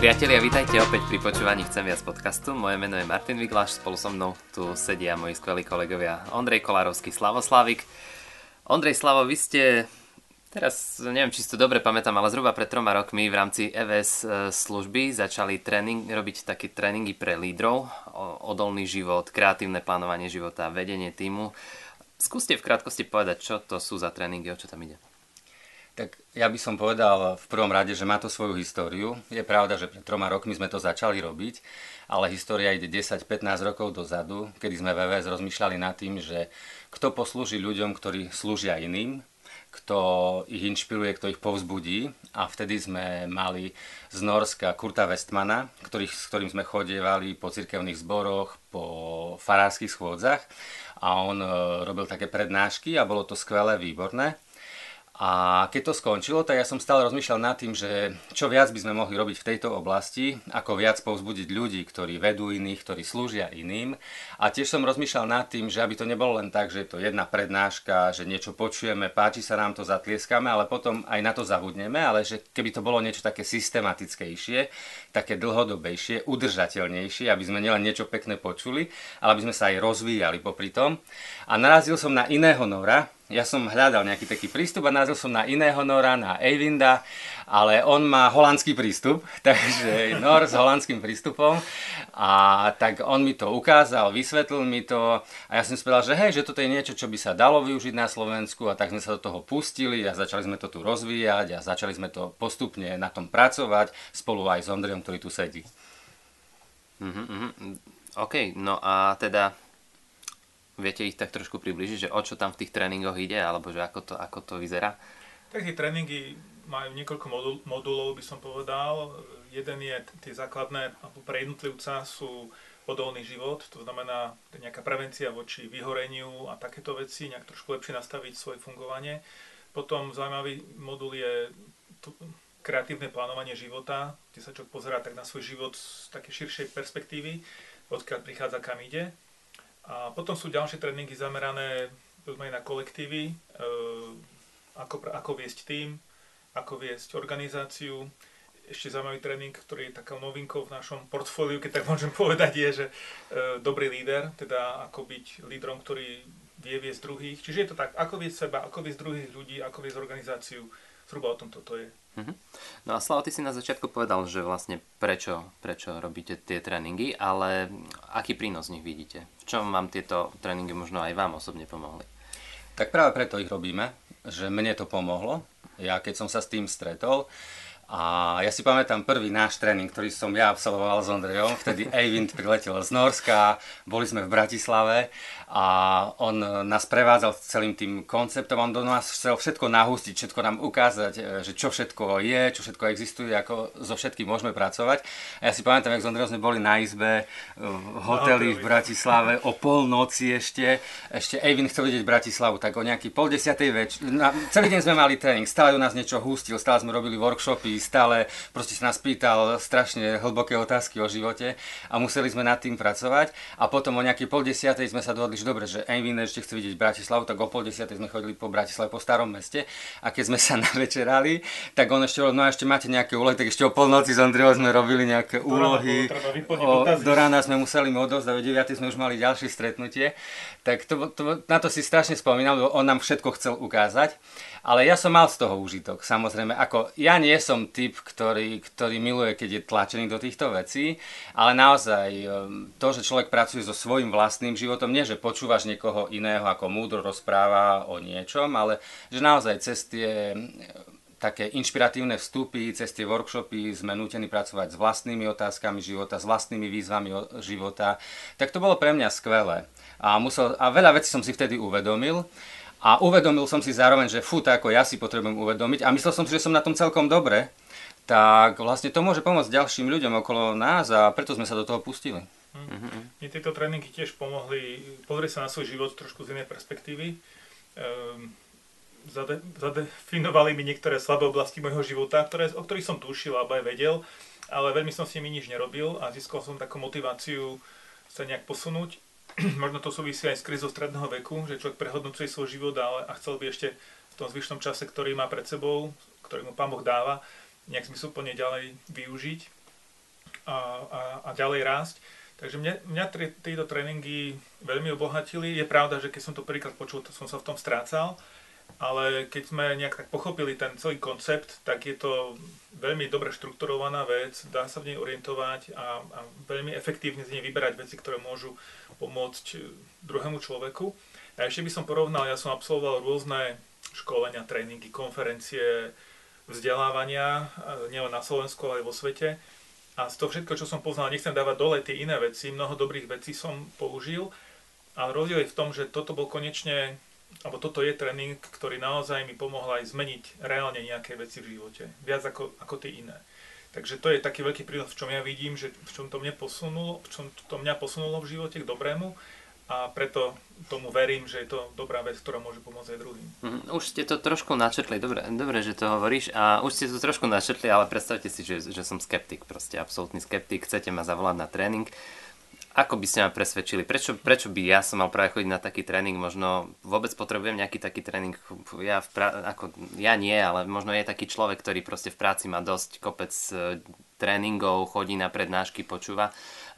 Priatelia, vítajte opäť pri počúvaní Chcem viac podcastu. Moje meno je Martin Vigláš, spolu so mnou tu sedia moji skvelí kolegovia Ondrej Kolárovský, Slavoslavik. Ondrej Slavo, vy ste teraz, neviem či si to dobre pamätám, ale zhruba pred troma rokmi v rámci EVS e, služby začali tréning, robiť také tréningy pre lídrov, odolný život, kreatívne plánovanie života, vedenie týmu. Skúste v krátkosti povedať, čo to sú za tréningy, o čo tam ide. Tak ja by som povedal v prvom rade, že má to svoju históriu. Je pravda, že pred troma rokmi sme to začali robiť, ale história ide 10-15 rokov dozadu, kedy sme VVS rozmýšľali nad tým, že kto poslúži ľuďom, ktorí slúžia iným, kto ich inšpiruje, kto ich povzbudí. A vtedy sme mali z Norska Kurta Westmana, ktorých, s ktorým sme chodievali po cirkevných zboroch, po farárskych schôdzach a on e, robil také prednášky a bolo to skvelé, výborné. A keď to skončilo, tak ja som stále rozmýšľal nad tým, že čo viac by sme mohli robiť v tejto oblasti, ako viac povzbudiť ľudí, ktorí vedú iných, ktorí slúžia iným. A tiež som rozmýšľal nad tým, že aby to nebolo len tak, že je to jedna prednáška, že niečo počujeme, páči sa nám to, zatlieskame, ale potom aj na to zabudneme, ale že keby to bolo niečo také systematickejšie, také dlhodobejšie, udržateľnejšie, aby sme nielen niečo pekné počuli, ale aby sme sa aj rozvíjali popri tom. A narazil som na iného Nora, ja som hľadal nejaký taký prístup a narazil som na iného Nora, na Eivinda, ale on má holandský prístup, takže Nor s holandským prístupom a tak on mi to ukázal, vysvetlil mi to a ja som si povedal, že hej, že toto je niečo, čo by sa dalo využiť na Slovensku a tak sme sa do toho pustili a začali sme to tu rozvíjať a začali sme to postupne na tom pracovať spolu aj s Ondrejom, ktorý tu sedí. Mm-hmm. OK, no a teda Viete ich tak trošku približiť, že o čo tam v tých tréningoch ide, alebo že ako to, ako to vyzerá? Tak tie tréningy majú niekoľko modul, modulov, by som povedal. Jeden je, tie základné, pre jednotlivca sú odolný život, to znamená nejaká prevencia voči vyhoreniu a takéto veci, nejak trošku lepšie nastaviť svoje fungovanie. Potom zaujímavý modul je kreatívne plánovanie života, kde sa človek pozerá tak na svoj život z také širšej perspektívy, odkiaľ prichádza, kam ide. A potom sú ďalšie tréningy zamerané na kolektívy, e, ako, ako viesť tým, ako viesť organizáciu. Ešte zaujímavý tréning, ktorý je takou novinkou v našom portfóliu, keď tak môžem povedať, je, že e, dobrý líder, teda ako byť lídrom, ktorý vie viesť druhých. Čiže je to tak, ako viesť seba, ako viesť druhých ľudí, ako viesť organizáciu. Zhruba o tom toto je. Uh-huh. No a Slavo, ty si na začiatku povedal, že vlastne prečo, prečo robíte tie tréningy, ale aký prínos z nich vidíte? V čom vám tieto tréningy možno aj vám osobne pomohli? Tak práve preto ich robíme, že mne to pomohlo. Ja keď som sa s tým stretol, a ja si pamätám prvý náš tréning, ktorý som ja absolvoval s Ondrejom. Vtedy Eivind priletel z Norska, boli sme v Bratislave a on nás prevádzal celým tým konceptom. On do nás chcel všetko nahustiť, všetko nám ukázať, e, že čo všetko je, čo všetko existuje, ako so všetkým môžeme pracovať. A ja si pamätám, jak s Ondrejom sme boli na izbe v hoteli v Bratislave o polnoci ešte. Ešte Eivind chcel vidieť Bratislavu, tak o nejaký pol desiatej več... Celý deň sme mali tréning, stále u nás niečo hustil, stále sme robili workshopy, stále proste sa nás pýtal strašne hlboké otázky o živote a museli sme nad tým pracovať a potom o nejakej pol desiatej sme sa dohodli, že dobre, že Einvin ešte chce vidieť Bratislavu, tak o pol desiatej sme chodili po Bratislave, po starom meste a keď sme sa navečerali, tak on ešte no a ešte máte nejaké úlohy, tak ešte o polnoci s Ondrejom sme robili nejaké úlohy. O, do rána sme museli mu odovzdať, o 9 sme už mali ďalšie stretnutie. Tak to, to, na to si strašne spomínam, lebo on nám všetko chcel ukázať. Ale ja som mal z toho užitok, samozrejme. Ako, ja nie som typ, ktorý, ktorý miluje, keď je tlačený do týchto vecí, ale naozaj um, to, že človek pracuje so svojím vlastným životom, nie že počúvaš niekoho iného, ako múdro rozpráva o niečom, ale že naozaj cez tie um, také inšpiratívne vstupy, cez tie workshopy sme nútení pracovať s vlastnými otázkami života, s vlastnými výzvami života, tak to bolo pre mňa skvelé. A, musel, a veľa vecí som si vtedy uvedomil. A uvedomil som si zároveň, že fú, ako ja si potrebujem uvedomiť a myslel som si, že som na tom celkom dobre, tak vlastne to môže pomôcť ďalším ľuďom okolo nás a preto sme sa do toho pustili. Mm-hmm. Mne tieto tréningy tiež pomohli pozrieť sa na svoj život trošku z inej perspektívy. Ehm, zade, zadefinovali mi niektoré slabé oblasti môjho života, ktoré, o ktorých som tušil alebo aj vedel, ale veľmi som s nimi nič nerobil a získal som takú motiváciu sa nejak posunúť možno to súvisí aj s krizou stredného veku, že človek prehodnocuje svoj život ale, a chcel by ešte v tom zvyšnom čase, ktorý má pred sebou, ktorý mu Pán Boh dáva, nejak zmysluplne ďalej využiť. a, a, a ďalej rásť. Takže mňa, mňa tieto tréningy veľmi obohatili. Je pravda, že keď som to prvýkrát počul, to som sa v tom strácal, ale keď sme nejak tak pochopili ten celý koncept, tak je to veľmi dobre štrukturovaná vec, dá sa v nej orientovať a, a veľmi efektívne z nej vyberať veci, ktoré môžu pomôcť druhému človeku. A ešte by som porovnal, ja som absolvoval rôzne školenia, tréningy, konferencie, vzdelávania, nielen na Slovensku, ale aj vo svete. A z toho všetko, čo som poznal, nechcem dávať dole tie iné veci, mnoho dobrých vecí som použil, ale rozdiel je v tom, že toto bol konečne, alebo toto je tréning, ktorý naozaj mi pomohol aj zmeniť reálne nejaké veci v živote, viac ako, ako tie iné. Takže to je taký veľký prínos, v čom ja vidím, že v čom to mňa posunulo, v čom to mňa posunulo v živote k dobrému a preto tomu verím, že je to dobrá vec, ktorá môže pomôcť aj druhým. Mm, už ste to trošku načrtli, dobre, dobre, že to hovoríš a už ste to trošku načrtli, ale predstavte si, že, že som skeptik, proste absolútny skeptik, chcete ma zavolať na tréning. Ako by ste ma presvedčili? Prečo, prečo by ja som mal práve chodiť na taký tréning? Možno vôbec potrebujem nejaký taký tréning. Ja, v pra- ako, ja nie, ale možno je taký človek, ktorý proste v práci má dosť kopec e, tréningov, chodí na prednášky, počúva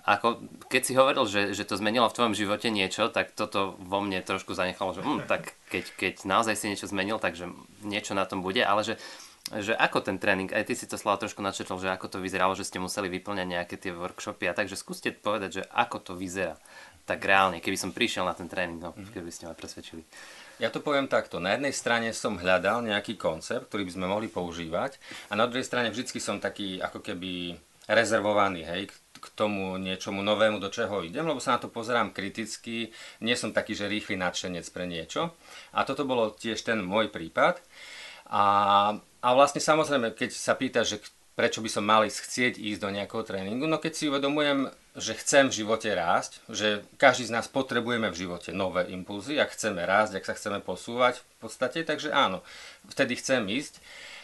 ako, keď si hovoril, že, že to zmenilo v tvojom živote niečo, tak toto vo mne trošku zanechalo, že hm, tak keď, keď naozaj si niečo zmenil, takže niečo na tom bude, ale že, že ako ten tréning, aj ty si to slava trošku načetol, že ako to vyzeralo, že ste museli vyplňať nejaké tie workshopy a takže skúste povedať, že ako to vyzerá tak reálne, keby som prišiel na ten tréning, no, mhm. keby ste ma presvedčili. Ja to poviem takto. Na jednej strane som hľadal nejaký koncept, ktorý by sme mohli používať a na druhej strane vždycky som taký ako keby rezervovaný, hej, k tomu niečomu novému, do čoho idem, lebo sa na to pozerám kriticky, nie som taký, že rýchly nadšenec pre niečo. A toto bolo tiež ten môj prípad. A, a vlastne samozrejme, keď sa pýta, že prečo by som mal ísť chcieť ísť do nejakého tréningu, no keď si uvedomujem, že chcem v živote rásť, že každý z nás potrebujeme v živote nové impulzy, ak chceme rásť, ak sa chceme posúvať v podstate, takže áno, vtedy chcem ísť.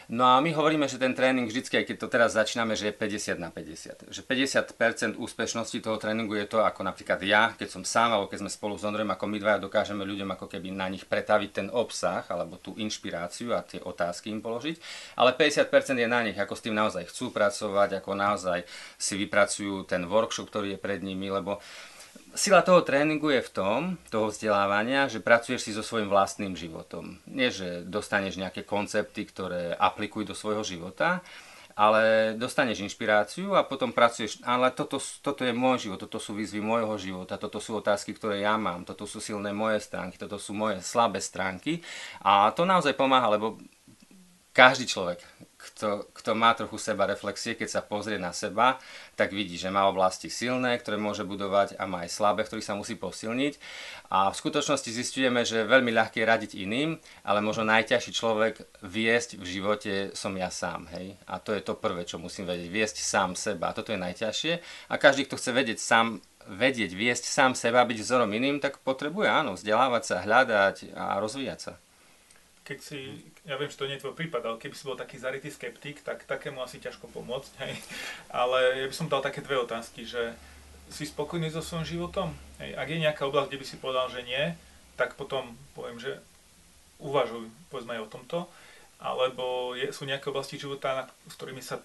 No a my hovoríme, že ten tréning vždycky, aj keď to teraz začíname, že je 50 na 50. Že 50% úspešnosti toho tréningu je to, ako napríklad ja, keď som sám, alebo keď sme spolu s Ondrejom, ako my dvaja dokážeme ľuďom ako keby na nich pretaviť ten obsah, alebo tú inšpiráciu a tie otázky im položiť. Ale 50% je na nich, ako s tým naozaj chcú pracovať, ako naozaj si vypracujú ten workshop, ktorý je pred nimi, lebo Sila toho tréningu je v tom, toho vzdelávania, že pracuješ si so svojím vlastným životom. Nie, že dostaneš nejaké koncepty, ktoré aplikuj do svojho života, ale dostaneš inšpiráciu a potom pracuješ, ale toto, toto je môj život, toto sú výzvy môjho života, toto sú otázky, ktoré ja mám, toto sú silné moje stránky, toto sú moje slabé stránky a to naozaj pomáha, lebo každý človek, kto, kto má trochu seba reflexie, keď sa pozrie na seba, tak vidí, že má oblasti silné, ktoré môže budovať a má aj slabé, ktorých sa musí posilniť. A v skutočnosti zistujeme, že je veľmi ľahké radiť iným, ale možno najťažší človek viesť v živote som ja sám. Hej? A to je to prvé, čo musím vedieť. Viesť sám seba. Toto je najťažšie. A každý, kto chce vedieť sám vedieť, viesť sám seba, byť vzorom iným, tak potrebuje áno, vzdelávať sa, hľadať a rozvíjať sa keď si, ja viem, že to nie je tvoj prípad, ale keby si bol taký zarytý skeptik, tak takému asi ťažko pomôcť, hej. Ale ja by som dal také dve otázky, že si spokojný so svojím životom? Hej. Ak je nejaká oblasť, kde by si povedal, že nie, tak potom poviem, že uvažuj, povedzme aj o tomto. Alebo je, sú nejaké oblasti života, s ktorými sa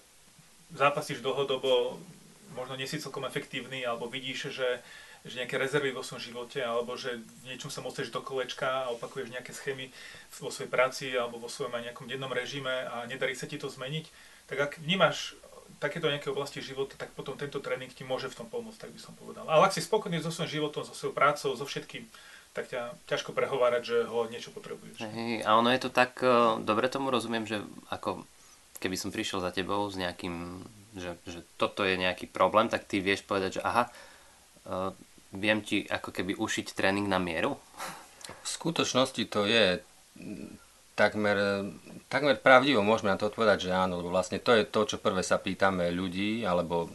zápasíš dlhodobo, možno nie si celkom efektívny, alebo vidíš, že že nejaké rezervy vo svojom živote, alebo že v niečom sa moceš do kolečka a opakuješ nejaké schémy vo svojej práci alebo vo svojom aj nejakom dennom režime a nedarí sa ti to zmeniť, tak ak vnímaš takéto nejaké oblasti života, tak potom tento tréning ti môže v tom pomôcť, tak by som povedal. Ale ak si spokojný so svojím životom, so svojou prácou, so všetkým, tak ťa ťažko prehovárať, že ho niečo potrebuješ. Hej, a ono je to tak, e, dobre tomu rozumiem, že ako keby som prišiel za tebou s nejakým, že, že toto je nejaký problém, tak ty vieš povedať, že aha, e, viem ti ako keby ušiť tréning na mieru? V skutočnosti to je takmer, takmer pravdivo môžeme na to odpovedať, že áno, lebo vlastne to je to, čo prvé sa pýtame ľudí alebo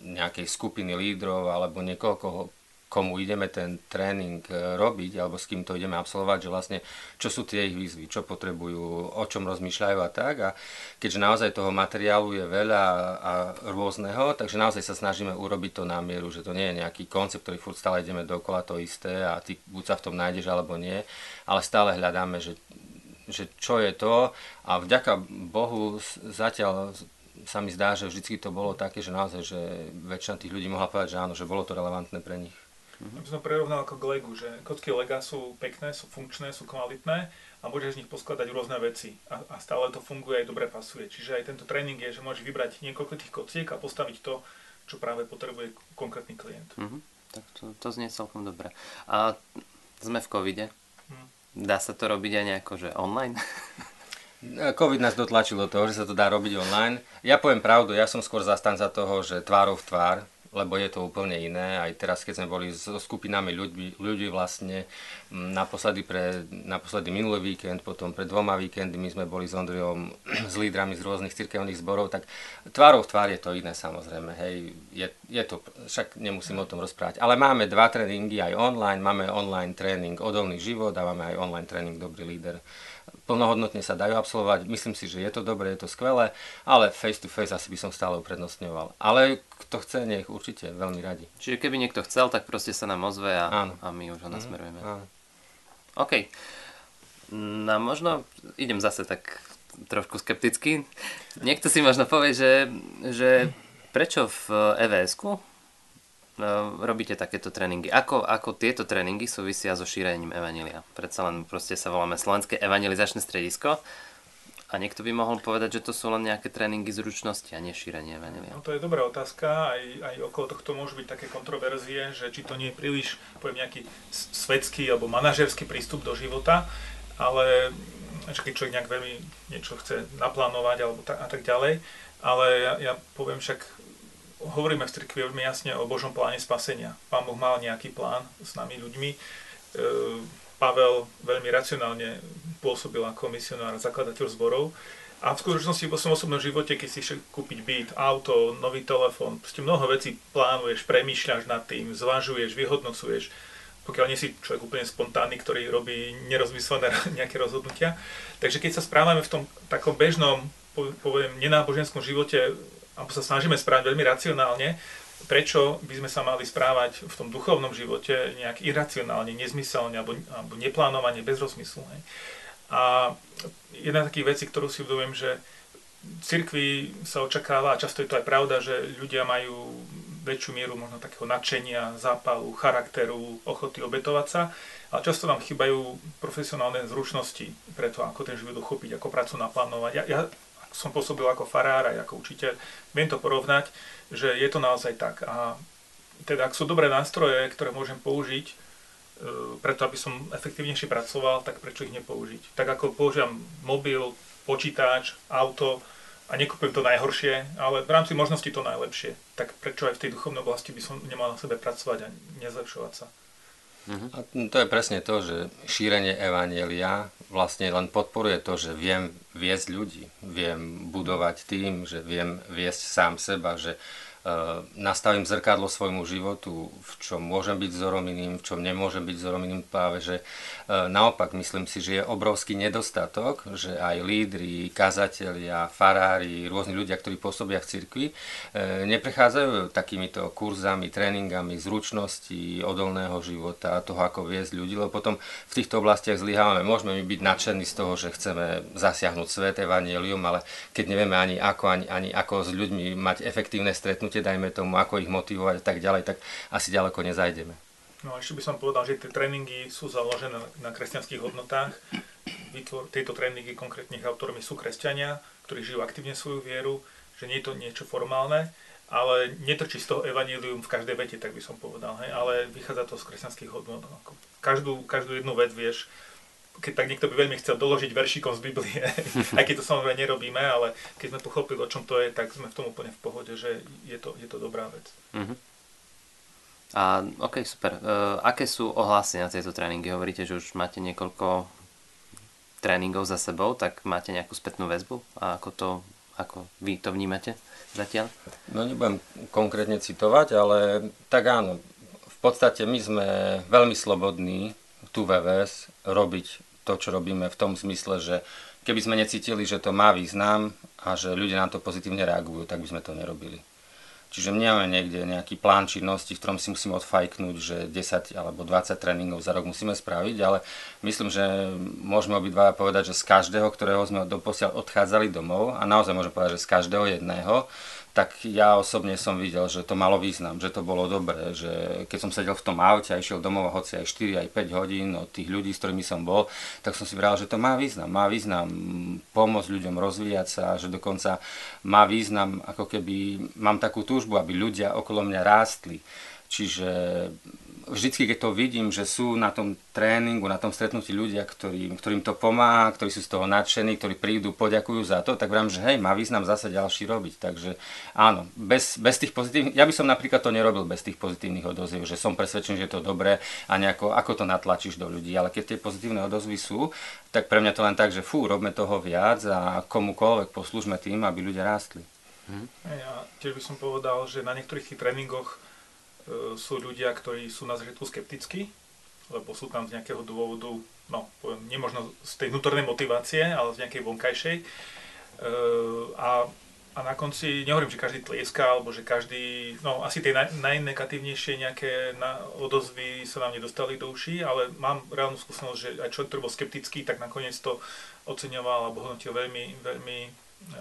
nejakej skupiny lídrov alebo niekoho, koho komu ideme ten tréning e, robiť alebo s kým to ideme absolvovať, že vlastne čo sú tie ich výzvy, čo potrebujú, o čom rozmýšľajú a tak. A keďže naozaj toho materiálu je veľa a rôzneho, takže naozaj sa snažíme urobiť to na mieru, že to nie je nejaký koncept, ktorý furt stále ideme dokola to isté a ty buď sa v tom nájdeš alebo nie, ale stále hľadáme, že, že čo je to a vďaka Bohu zatiaľ sa mi zdá, že vždy to bolo také, že naozaj, že väčšina tých ľudí mohla povedať, že áno, že bolo to relevantné pre nich. Mm-hmm. Aby som prirovnal ako k Legu, že kocky Lega sú pekné, sú funkčné, sú kvalitné a môžeš z nich poskladať rôzne veci a, a stále to funguje aj dobre pasuje. Čiže aj tento tréning je, že môžeš vybrať niekoľko tých kociek a postaviť to, čo práve potrebuje konkrétny klient. Mm-hmm. Tak to, to znie celkom dobre. A sme v covide. Mm. Dá sa to robiť aj nejako, že online? Covid nás dotlačil do toho, že sa to dá robiť online. Ja poviem pravdu, ja som skôr zastanca toho, že tvárov v tvár, lebo je to úplne iné. Aj teraz, keď sme boli so skupinami ľudí, ľudí vlastne, naposledy, pre, naposledy minulý víkend, potom pred dvoma víkendmi sme boli s Ondriom s lídrami z rôznych cirkevných zborov, tak tvárov v tvár je to iné samozrejme, hej, je, je to, však nemusím o tom rozprávať. Ale máme dva tréningy aj online, máme online tréning odolný život a máme aj online tréning dobrý líder plnohodnotne sa dajú absolvovať. Myslím si, že je to dobré, je to skvelé, ale face to face asi by som stále uprednostňoval. Ale kto chce, nech určite veľmi radi. Čiže keby niekto chcel, tak proste sa nám ozve a, a my už ho mhm. nasmerujeme. Áno. OK. No možno idem zase tak trošku skepticky. Niekto si možno povie, že, že prečo v EVS-ku No, robíte takéto tréningy. Ako, ako tieto tréningy súvisia so šírením evanília? Predsa len proste sa voláme Slovenské evangelizačné stredisko a niekto by mohol povedať, že to sú len nejaké tréningy zručnosti a nie šírenie evanília. No to je dobrá otázka. Aj, aj okolo tohto môžu byť také kontroverzie, že či to nie je príliš, poviem, nejaký svetský alebo manažerský prístup do života, ale keď človek nejak veľmi niečo chce naplánovať alebo ta, a tak ďalej. Ale ja, ja poviem však hovoríme v cirkvi veľmi jasne o Božom pláne spasenia. Pán Boh mal nejaký plán s nami ľuďmi. E, Pavel veľmi racionálne pôsobil ako misionár, zakladateľ zborov. A v skutočnosti vo svojom osobnom živote, keď si kúpiť byt, auto, nový telefón, proste mnoho vecí plánuješ, premýšľaš nad tým, zvažuješ, vyhodnocuješ, pokiaľ nie si človek úplne spontánny, ktorý robí nerozmyslené nejaké rozhodnutia. Takže keď sa správame v tom takom bežnom, poviem, nenáboženskom živote alebo sa snažíme správať veľmi racionálne, prečo by sme sa mali správať v tom duchovnom živote nejak iracionálne, nezmyselne alebo, alebo neplánovane, bez rozmyslu. Hej. A jedna z takých vecí, ktorú si uvedomujem, že v cirkvi sa očakáva, a často je to aj pravda, že ľudia majú väčšiu mieru možno takého nadšenia, zápalu, charakteru, ochoty obetovať sa, ale často nám chýbajú profesionálne zručnosti pre to, ako ten život uchopiť, ako prácu naplánovať. Ja, ja som pôsobil ako farár aj ako učiteľ, viem to porovnať, že je to naozaj tak. A teda ak sú dobré nástroje, ktoré môžem použiť, e, preto aby som efektívnejšie pracoval, tak prečo ich nepoužiť? Tak ako používam mobil, počítač, auto a nekúpim to najhoršie, ale v rámci možnosti to najlepšie, tak prečo aj v tej duchovnej oblasti by som nemal na sebe pracovať a nezlepšovať sa? Uh-huh. A to je presne to, že šírenie evanielia vlastne len podporuje to, že viem viesť ľudí, viem budovať tým, že viem viesť sám seba, že uh, nastavím zrkadlo svojmu životu, v čom môžem byť vzorom iným, v čom nemôžem byť vzorom iným práve, že uh, naopak myslím si, že je obrovský nedostatok, že aj lídri, kazatelia, farári, rôzni ľudia, ktorí pôsobia v cirkvi, uh, neprechádzajú takýmito kurzami, tréningami, zručnosti, odolného života, toho, ako viesť ľudí, lebo potom v týchto oblastiach zlyhávame. Môžeme my byť nadšení z toho, že chceme zasiahnuť svet evanielium, ale keď nevieme ani ako, ani, ani ako s ľuďmi mať efektívne stretnutie, stretnutie, dajme tomu, ako ich motivovať a tak ďalej, tak asi ďaleko nezajdeme. No a ešte by som povedal, že tie tréningy sú založené na kresťanských hodnotách. Vytvor, tieto tréningy konkrétnych autormi sú kresťania, ktorí žijú aktívne svoju vieru, že nie je to niečo formálne, ale netrčí z toho evanílium v každej vete, tak by som povedal, hej, ale vychádza to z kresťanských hodnot. Každú, každú jednu vec vieš keď tak niekto by veľmi chcel doložiť veršikom z Biblie, aj keď to samozrejme nerobíme, ale keď sme pochopili, o čom to je, tak sme v tom úplne v pohode, že je to, je to dobrá vec. Uh-huh. A ok, super. Uh, aké sú ohlasy na tieto tréningy? Hovoríte, že už máte niekoľko tréningov za sebou, tak máte nejakú spätnú väzbu? A ako to, ako vy to vnímate zatiaľ? No nebudem konkrétne citovať, ale tak áno. V podstate my sme veľmi slobodní tu VVS robiť to, čo robíme v tom zmysle, že keby sme necítili, že to má význam a že ľudia na to pozitívne reagujú, tak by sme to nerobili. Čiže nemáme niekde nejaký plán činnosti, v ktorom si musíme odfajknúť, že 10 alebo 20 tréningov za rok musíme spraviť, ale myslím, že môžeme obidva povedať, že z každého, ktorého sme doposiaľ odchádzali domov, a naozaj môžem povedať, že z každého jedného, tak ja osobne som videl, že to malo význam, že to bolo dobré, že keď som sedel v tom aute a išiel domov hoci aj 4, aj 5 hodín od tých ľudí, s ktorými som bol, tak som si vral, že to má význam. Má význam pomôcť ľuďom rozvíjať sa, že dokonca má význam, ako keby mám takú túžbu, aby ľudia okolo mňa rástli. Čiže vždycky, keď to vidím, že sú na tom tréningu, na tom stretnutí ľudia, ktorým, ktorým to pomáha, ktorí sú z toho nadšení, ktorí prídu, poďakujú za to, tak vrám, že hej, má význam zase ďalší robiť. Takže áno, bez, bez tých pozitívnych, ja by som napríklad to nerobil bez tých pozitívnych odoziev, že som presvedčený, že je to dobré a nejako, ako to natlačíš do ľudí, ale keď tie pozitívne odozvy sú, tak pre mňa to len tak, že fú, robme toho viac a komukoľvek poslúžme tým, aby ľudia rástli. Hm. Ja tiež by som povedal, že na niektorých tých tréningoch sú ľudia, ktorí sú na začiatku skeptickí, lebo sú tam z nejakého dôvodu, no, poviem, nemožno z tej vnútornej motivácie, ale z nejakej vonkajšej. E, a, a na konci, nehovorím, že každý tlieska, alebo že každý, no asi tie naj, najnegatívnejšie nejaké na, odozvy sa nám nedostali do uší, ale mám reálnu skúsenosť, že aj človek, ktorý bol skeptický, tak nakoniec to oceňoval alebo hodnotil veľmi, veľmi e,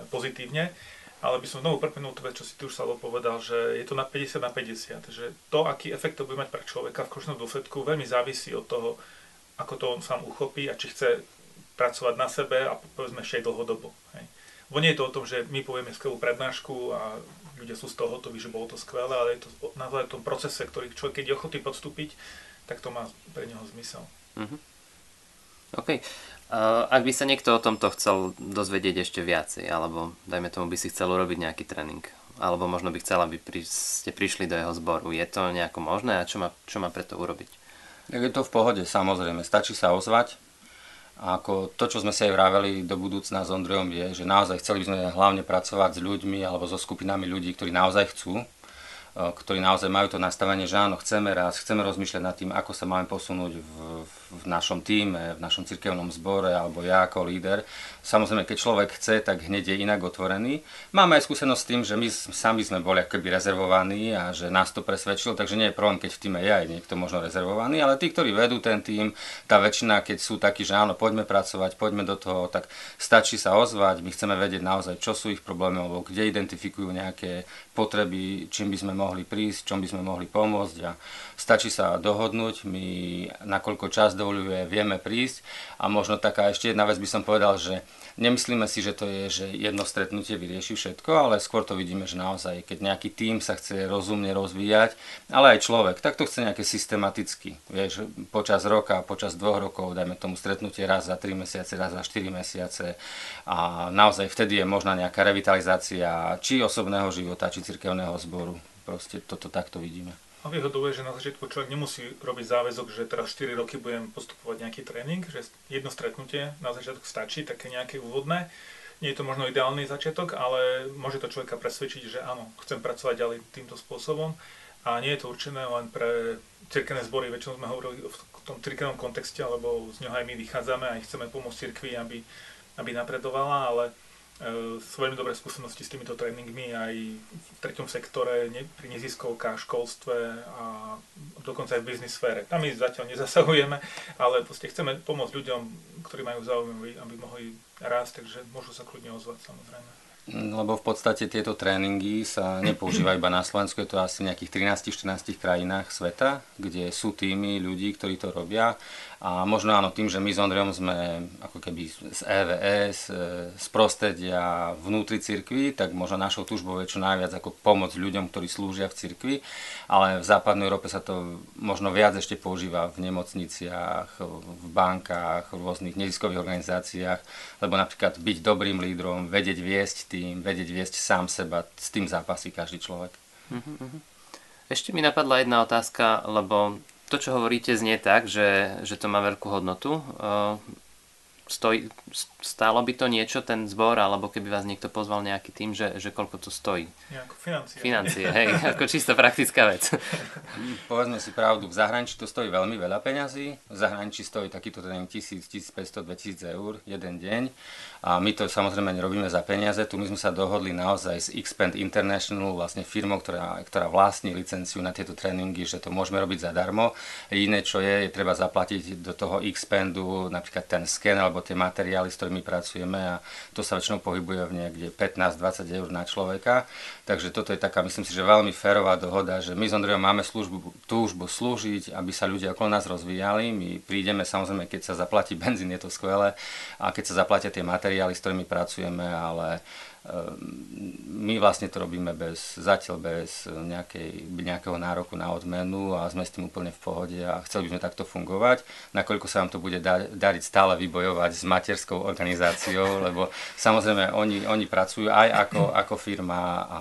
pozitívne ale by som znovu prepenul to vec, čo si tu už Salo povedal, že je to na 50 na 50, že to, aký efekt to bude mať pre človeka v končnom dôsledku, veľmi závisí od toho, ako to on sám uchopí a či chce pracovať na sebe a povedzme ešte aj dlhodobo. Hej. Bo nie je to o tom, že my povieme skvelú prednášku a ľudia sú z toho hotoví, že bolo to skvelé, ale je to naozaj v tom procese, ktorý človek, keď je ochotný podstúpiť, tak to má pre neho zmysel. Mm-hmm. OK. Uh, ak by sa niekto o tomto chcel dozvedieť ešte viacej, alebo dajme tomu by si chcel urobiť nejaký tréning, alebo možno by chcel, aby pri, ste prišli do jeho zboru, je to nejako možné a čo má, čo má preto urobiť? Je to v pohode, samozrejme. Stačí sa ozvať. A ako to, čo sme si aj vraveli do budúcna s Ondrejom, je, že naozaj chceli by sme hlavne pracovať s ľuďmi alebo so skupinami ľudí, ktorí naozaj chcú ktorí naozaj majú to nastavenie, že áno, chceme raz, chceme rozmýšľať nad tým, ako sa máme posunúť v, v našom týme, v našom cirkevnom zbore, alebo ja ako líder. Samozrejme, keď človek chce, tak hneď je inak otvorený. Máme aj skúsenosť s tým, že my sami sme boli akoby rezervovaní a že nás to presvedčilo, takže nie je problém, keď v týme je aj niekto možno rezervovaný, ale tí, ktorí vedú ten tým, tá väčšina, keď sú takí, že áno, poďme pracovať, poďme do toho, tak stačí sa ozvať, my chceme vedieť naozaj, čo sú ich problémy, alebo kde identifikujú nejaké potreby, čím by sme mohli prísť, čom by sme mohli pomôcť a stačí sa dohodnúť, my nakoľko čas dovoluje, vieme prísť. A možno taká ešte jedna vec by som povedal, že Nemyslíme si, že to je, že jedno stretnutie vyrieši všetko, ale skôr to vidíme, že naozaj, keď nejaký tým sa chce rozumne rozvíjať, ale aj človek, tak to chce nejaké systematicky. Vieš, počas roka, počas dvoch rokov, dajme tomu stretnutie raz za 3 mesiace, raz za 4 mesiace a naozaj vtedy je možná nejaká revitalizácia či osobného života, či cirkevného zboru. Proste toto takto vidíme. A výhodou je, že na začiatku človek nemusí robiť záväzok, že teraz 4 roky budem postupovať nejaký tréning, že jedno stretnutie na začiatok stačí, také nejaké úvodné. Nie je to možno ideálny začiatok, ale môže to človeka presvedčiť, že áno, chcem pracovať ďalej týmto spôsobom. A nie je to určené len pre cirkevné zbory, väčšinou sme hovorili v tom cirkevnom kontexte, lebo z neho aj my vychádzame a chceme pomôcť cirkvi, aby, aby napredovala, ale sú veľmi dobré skúsenosti s týmito tréningmi aj v treťom sektore, ne, pri neziskovkách, školstve a dokonca aj v biznis sfére. Tam my zatiaľ nezasahujeme, ale proste chceme pomôcť ľuďom, ktorí majú záujem, aby mohli rásť, takže môžu sa kľudne ozvať samozrejme. Lebo v podstate tieto tréningy sa nepoužívajú iba na Slovensku, je to asi v nejakých 13-14 krajinách sveta, kde sú týmy ľudí, ktorí to robia a možno áno, tým, že my s Ondrejom sme ako keby z EVS, e, z prostredia vnútri cirkvi, tak možno našou túžbou je čo najviac ako pomôcť ľuďom, ktorí slúžia v cirkvi, ale v západnej Európe sa to možno viac ešte používa v nemocniciach, v bankách, v rôznych neziskových organizáciách, lebo napríklad byť dobrým lídrom, vedieť viesť tým, vedieť viesť sám seba, s tým zápasí každý človek. Mhm, mhm. Ešte mi napadla jedna otázka, lebo to, čo hovoríte, znie tak, že, že to má veľkú hodnotu. Stojí, stálo by to niečo, ten zbor, alebo keby vás niekto pozval nejaký tým, že, že koľko to stojí? Nejako financie. Financie, hej, ako čisto praktická vec. Povedzme si pravdu, v zahraničí to stojí veľmi veľa peňazí, v zahraničí stojí takýto tréning 1000, 1500, 2000 eur jeden deň a my to samozrejme nerobíme za peniaze, tu my sme sa dohodli naozaj s Xpand International, vlastne firmou, ktorá, ktorá vlastní licenciu na tieto tréningy, že to môžeme robiť zadarmo. Iné, čo je, je treba zaplatiť do toho Xpandu napríklad ten sken alebo tie materiály, s ktorými pracujeme a to sa väčšinou pohybuje v niekde 15-20 eur na človeka. Takže toto je taká, myslím si, že veľmi férová dohoda, že my s Ondrejom máme službu, túžbu slúžiť, aby sa ľudia okolo nás rozvíjali. My prídeme, samozrejme, keď sa zaplatí benzín, je to skvelé, a keď sa zaplatia tie materiály, s ktorými pracujeme, ale my vlastne to robíme bez, zatiaľ bez nejakej, nejakého nároku na odmenu a sme s tým úplne v pohode a chceli by sme takto fungovať. Nakoľko sa vám to bude dariť stále vybojovať s materskou organizáciou, lebo samozrejme oni, oni pracujú aj ako, ako firma a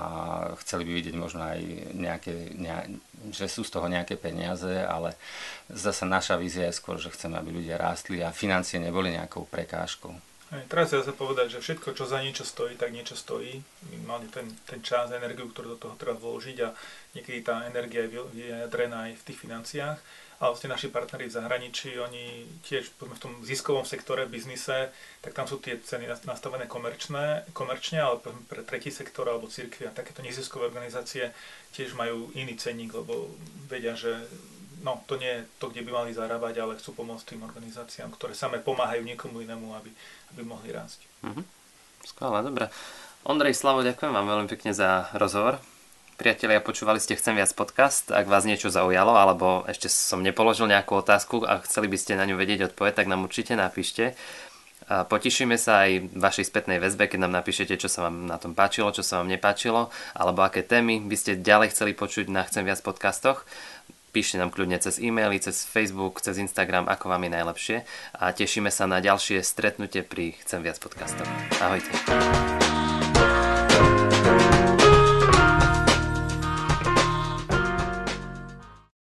chceli by vidieť možno aj nejaké, ne, že sú z toho nejaké peniaze, ale zase naša vízia je skôr, že chceme, aby ľudia rástli a financie neboli nejakou prekážkou. Aj, teraz sa povedať, že všetko, čo za niečo stojí, tak niečo stojí. Minimálne ten, ten čas, energiu, ktorú do toho treba vložiť a niekedy tá energia je vyjadrená aj v tých financiách. A vlastne naši partneri v zahraničí, oni tiež v tom ziskovom sektore, v biznise, tak tam sú tie ceny nastavené komerčné, komerčne, ale pre tretí sektor alebo církvy a takéto neziskové organizácie tiež majú iný cenník, lebo vedia, že no, to nie je to, kde by mali zarábať, ale chcú pomôcť tým organizáciám, ktoré same pomáhajú niekomu inému, aby, aby mohli rásť. Mm-hmm. Skvelé, dobre. Ondrej Slavo, ďakujem vám veľmi pekne za rozhovor. Priatelia, počúvali ste Chcem viac podcast. Ak vás niečo zaujalo, alebo ešte som nepoložil nejakú otázku a chceli by ste na ňu vedieť odpoveď, tak nám určite napíšte. A potešíme sa aj vašej spätnej väzbe, keď nám napíšete, čo sa vám na tom páčilo, čo sa vám nepáčilo, alebo aké témy by ste ďalej chceli počuť na Chcem viac podcastoch. Píšte nám kľudne cez e-maily, cez Facebook, cez Instagram, ako vám je najlepšie. A tešíme sa na ďalšie stretnutie pri Chcem viac podcastov. Ahojte.